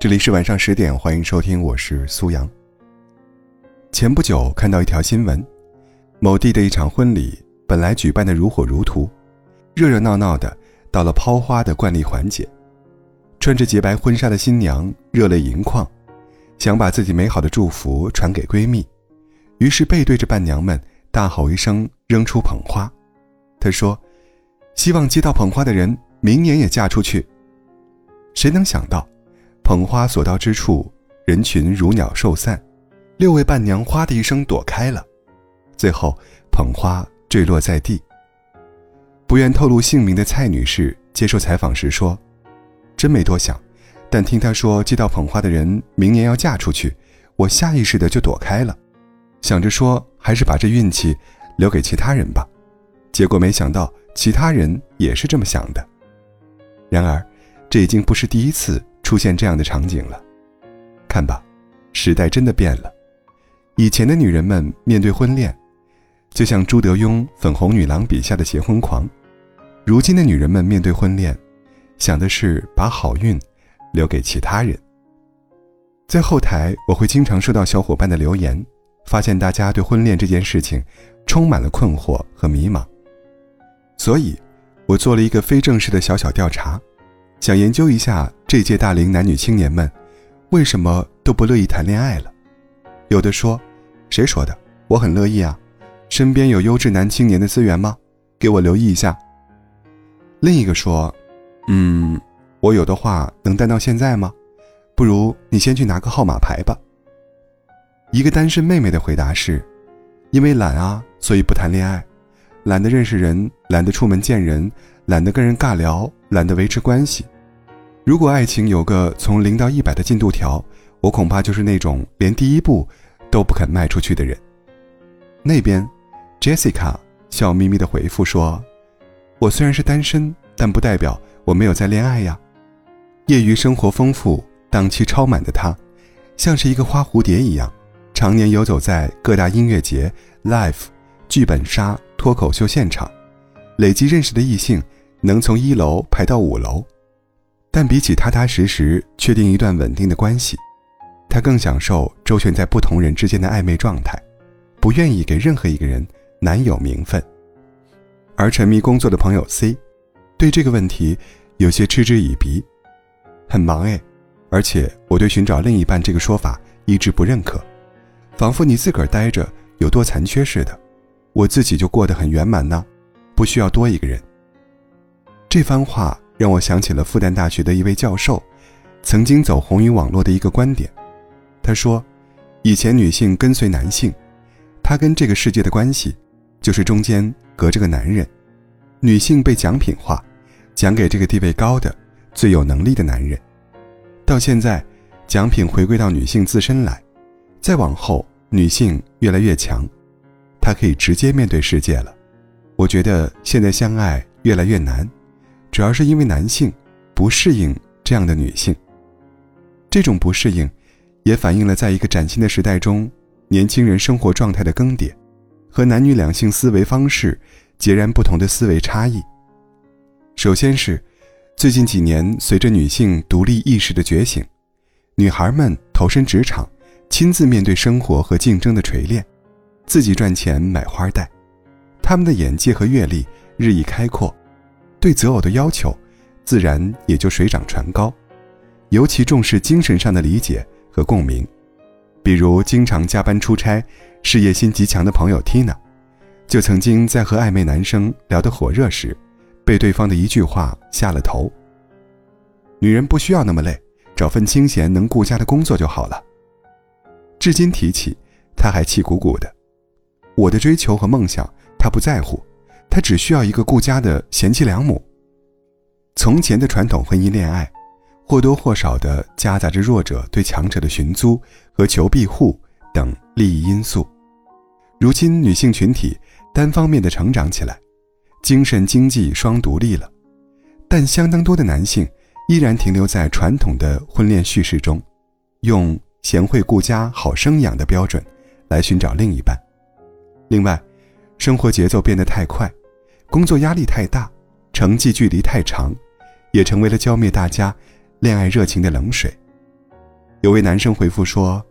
这里是晚上十点，欢迎收听，我是苏阳。前不久看到一条新闻，某地的一场婚礼本来举办的如火如荼，热热闹闹的，到了抛花的惯例环节，穿着洁白婚纱的新娘热泪盈眶，想把自己美好的祝福传给闺蜜，于是背对着伴娘们大吼一声，扔出捧花。她说：“希望接到捧花的人明年也嫁出去。”谁能想到，捧花所到之处，人群如鸟兽散，六位伴娘哗的一声躲开了，最后捧花坠落在地。不愿透露姓名的蔡女士接受采访时说：“真没多想，但听她说接到捧花的人明年要嫁出去，我下意识的就躲开了，想着说还是把这运气留给其他人吧。结果没想到其他人也是这么想的。然而。”这已经不是第一次出现这样的场景了，看吧，时代真的变了。以前的女人们面对婚恋，就像朱德庸《粉红女郎》笔下的结婚狂；如今的女人们面对婚恋，想的是把好运留给其他人。在后台，我会经常收到小伙伴的留言，发现大家对婚恋这件事情充满了困惑和迷茫，所以，我做了一个非正式的小小调查。想研究一下这届大龄男女青年们，为什么都不乐意谈恋爱了？有的说：“谁说的？我很乐意啊！身边有优质男青年的资源吗？给我留意一下。”另一个说：“嗯，我有的话能单到现在吗？不如你先去拿个号码牌吧。”一个单身妹妹的回答是：“因为懒啊，所以不谈恋爱，懒得认识人，懒得出门见人，懒得跟人尬聊，懒得维持关系。”如果爱情有个从零到一百的进度条，我恐怕就是那种连第一步都不肯迈出去的人。那边，Jessica 笑眯眯的回复说：“我虽然是单身，但不代表我没有在恋爱呀。业余生活丰富，档期超满的她，像是一个花蝴蝶一样，常年游走在各大音乐节、live、剧本杀、脱口秀现场，累计认识的异性能从一楼排到五楼。”但比起踏踏实实确定一段稳定的关系，他更享受周旋在不同人之间的暧昧状态，不愿意给任何一个人难有名分。而沉迷工作的朋友 C，对这个问题有些嗤之以鼻，很忙哎，而且我对寻找另一半这个说法一直不认可，仿佛你自个儿待着有多残缺似的，我自己就过得很圆满呢，不需要多一个人。这番话。让我想起了复旦大学的一位教授，曾经走红于网络的一个观点。他说，以前女性跟随男性，她跟这个世界的关系，就是中间隔着个男人，女性被奖品化，奖给这个地位高的、最有能力的男人。到现在，奖品回归到女性自身来，再往后，女性越来越强，她可以直接面对世界了。我觉得现在相爱越来越难。主要是因为男性不适应这样的女性，这种不适应，也反映了在一个崭新的时代中，年轻人生活状态的更迭，和男女两性思维方式截然不同的思维差异。首先是，最近几年随着女性独立意识的觉醒，女孩们投身职场，亲自面对生活和竞争的锤炼，自己赚钱买花戴，她们的眼界和阅历日益开阔。对择偶的要求，自然也就水涨船高，尤其重视精神上的理解和共鸣。比如经常加班出差、事业心极强的朋友 Tina，就曾经在和暧昧男生聊得火热时，被对方的一句话下了头：“女人不需要那么累，找份清闲能顾家的工作就好了。”至今提起，他还气鼓鼓的。我的追求和梦想，他不在乎。他只需要一个顾家的贤妻良母。从前的传统婚姻恋爱，或多或少的夹杂着弱者对强者的寻租和求庇护等利益因素。如今女性群体单方面的成长起来，精神经济双独立了，但相当多的男性依然停留在传统的婚恋叙事中，用贤惠顾家、好生养的标准来寻找另一半。另外，生活节奏变得太快。工作压力太大，成绩距离太长，也成为了浇灭大家恋爱热情的冷水。有位男生回复说：“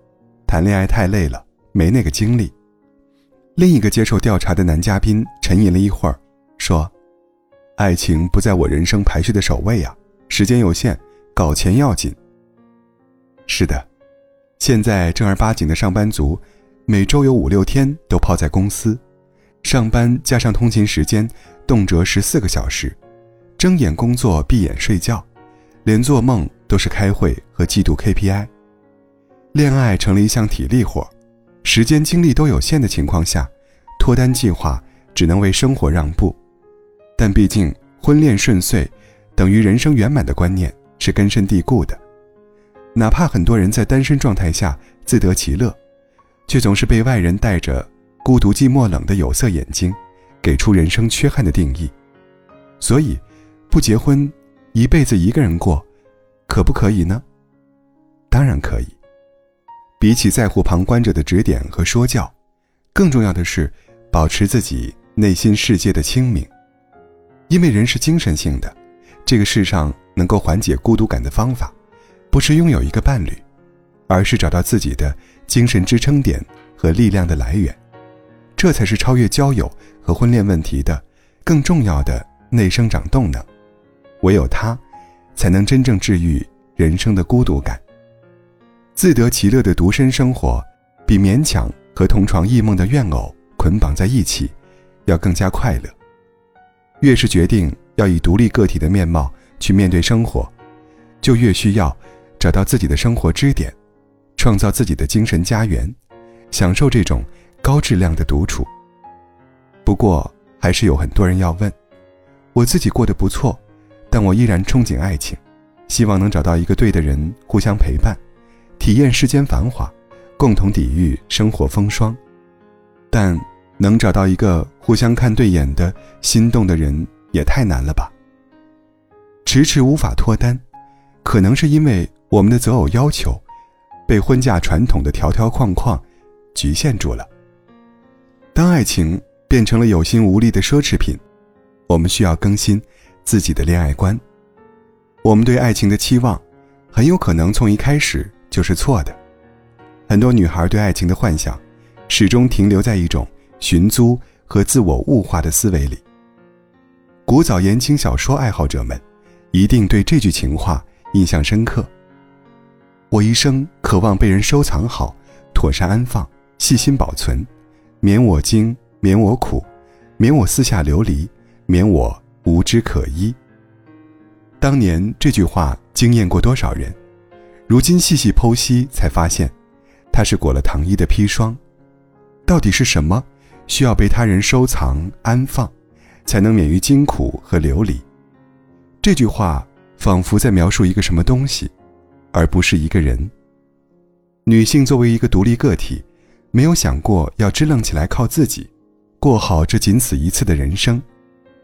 谈恋爱太累了，没那个精力。”另一个接受调查的男嘉宾沉吟了一会儿，说：“爱情不在我人生排序的首位啊，时间有限，搞钱要紧。”是的，现在正儿八经的上班族，每周有五六天都泡在公司，上班加上通勤时间，动辄十四个小时，睁眼工作，闭眼睡觉，连做梦都是开会和季度 KPI。恋爱成了一项体力活。时间精力都有限的情况下，脱单计划只能为生活让步。但毕竟婚恋顺遂，等于人生圆满的观念是根深蒂固的。哪怕很多人在单身状态下自得其乐，却总是被外人带着孤独寂寞冷的有色眼睛，给出人生缺憾的定义。所以，不结婚，一辈子一个人过，可不可以呢？当然可以。比起在乎旁观者的指点和说教，更重要的是保持自己内心世界的清明。因为人是精神性的，这个世上能够缓解孤独感的方法，不是拥有一个伴侣，而是找到自己的精神支撑点和力量的来源。这才是超越交友和婚恋问题的更重要的内生长动能。唯有它，才能真正治愈人生的孤独感。自得其乐的独身生活，比勉强和同床异梦的怨偶捆绑在一起，要更加快乐。越是决定要以独立个体的面貌去面对生活，就越需要找到自己的生活支点，创造自己的精神家园，享受这种高质量的独处。不过，还是有很多人要问：我自己过得不错，但我依然憧憬爱情，希望能找到一个对的人互相陪伴。体验世间繁华，共同抵御生活风霜，但能找到一个互相看对眼的心动的人也太难了吧。迟迟无法脱单，可能是因为我们的择偶要求被婚嫁传统的条条框框局限住了。当爱情变成了有心无力的奢侈品，我们需要更新自己的恋爱观。我们对爱情的期望，很有可能从一开始。就是错的。很多女孩对爱情的幻想，始终停留在一种寻租和自我物化的思维里。古早言情小说爱好者们，一定对这句情话印象深刻。我一生渴望被人收藏好，妥善安放，细心保存，免我惊，免我苦，免我四下流离，免我无枝可依。当年这句话惊艳过多少人？如今细细剖析，才发现，它是裹了糖衣的砒霜。到底是什么需要被他人收藏安放，才能免于惊苦和流离？这句话仿佛在描述一个什么东西，而不是一个人。女性作为一个独立个体，没有想过要支棱起来靠自己，过好这仅此一次的人生，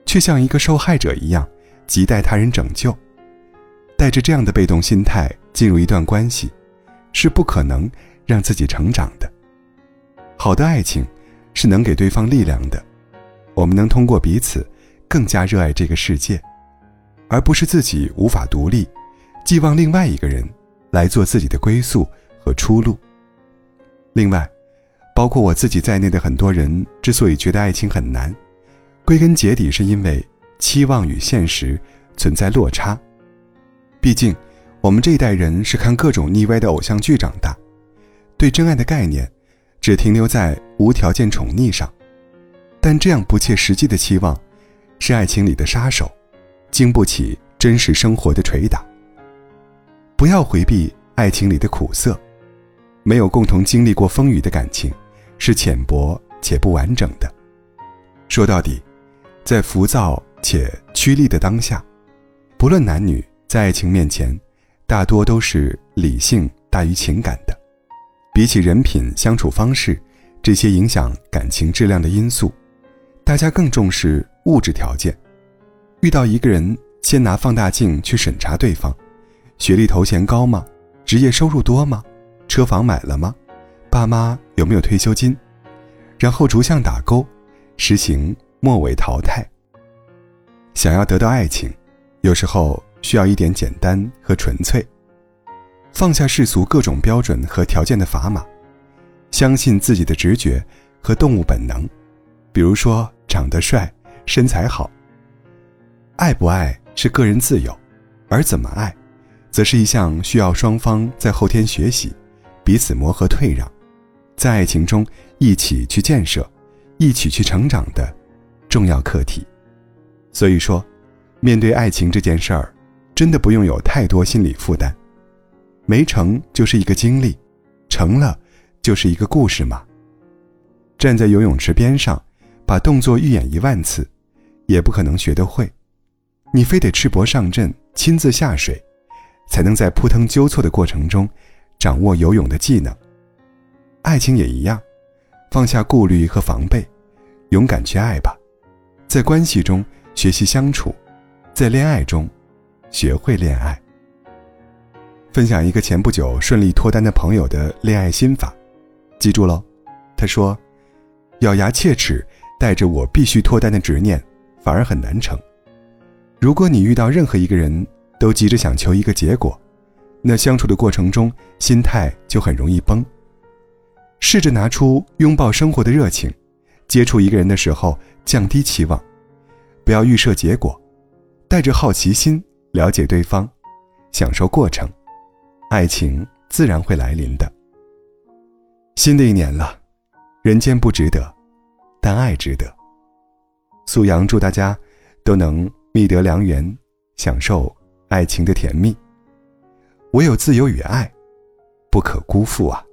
却像一个受害者一样，亟待他人拯救。带着这样的被动心态进入一段关系，是不可能让自己成长的。好的爱情，是能给对方力量的。我们能通过彼此，更加热爱这个世界，而不是自己无法独立，寄望另外一个人来做自己的归宿和出路。另外，包括我自己在内的很多人之所以觉得爱情很难，归根结底是因为期望与现实存在落差。毕竟，我们这一代人是看各种腻歪的偶像剧长大，对真爱的概念只停留在无条件宠溺上。但这样不切实际的期望，是爱情里的杀手，经不起真实生活的捶打。不要回避爱情里的苦涩，没有共同经历过风雨的感情，是浅薄且不完整的。说到底，在浮躁且趋利的当下，不论男女。在爱情面前，大多都是理性大于情感的。比起人品、相处方式这些影响感情质量的因素，大家更重视物质条件。遇到一个人，先拿放大镜去审查对方：学历头衔高吗？职业收入多吗？车房买了吗？爸妈有没有退休金？然后逐项打勾，实行末尾淘汰。想要得到爱情，有时候。需要一点简单和纯粹。放下世俗各种标准和条件的砝码，相信自己的直觉和动物本能。比如说，长得帅、身材好。爱不爱是个人自由，而怎么爱，则是一项需要双方在后天学习、彼此磨合退让，在爱情中一起去建设、一起去成长的重要课题。所以说，面对爱情这件事儿，真的不用有太多心理负担。没成就是一个经历，成了就是一个故事嘛。站在游泳池边上，把动作预演一万次，也不可能学得会。你非得赤膊上阵，亲自下水，才能在扑腾纠错的过程中，掌握游泳的技能。爱情也一样，放下顾虑和防备，勇敢去爱吧。在关系中学习相处，在恋爱中学会恋爱。分享一个前不久顺利脱单的朋友的恋爱心法，记住喽。他说：“咬牙切齿，带着我必须脱单的执念，反而很难成。如果你遇到任何一个人都急着想求一个结果，那相处的过程中心态就很容易崩。试着拿出拥抱生活的热情，接触一个人的时候降低期望，不要预设结果，带着好奇心了解对方，享受过程。”爱情自然会来临的。新的一年了，人间不值得，但爱值得。素阳祝大家都能觅得良缘，享受爱情的甜蜜。唯有自由与爱，不可辜负啊！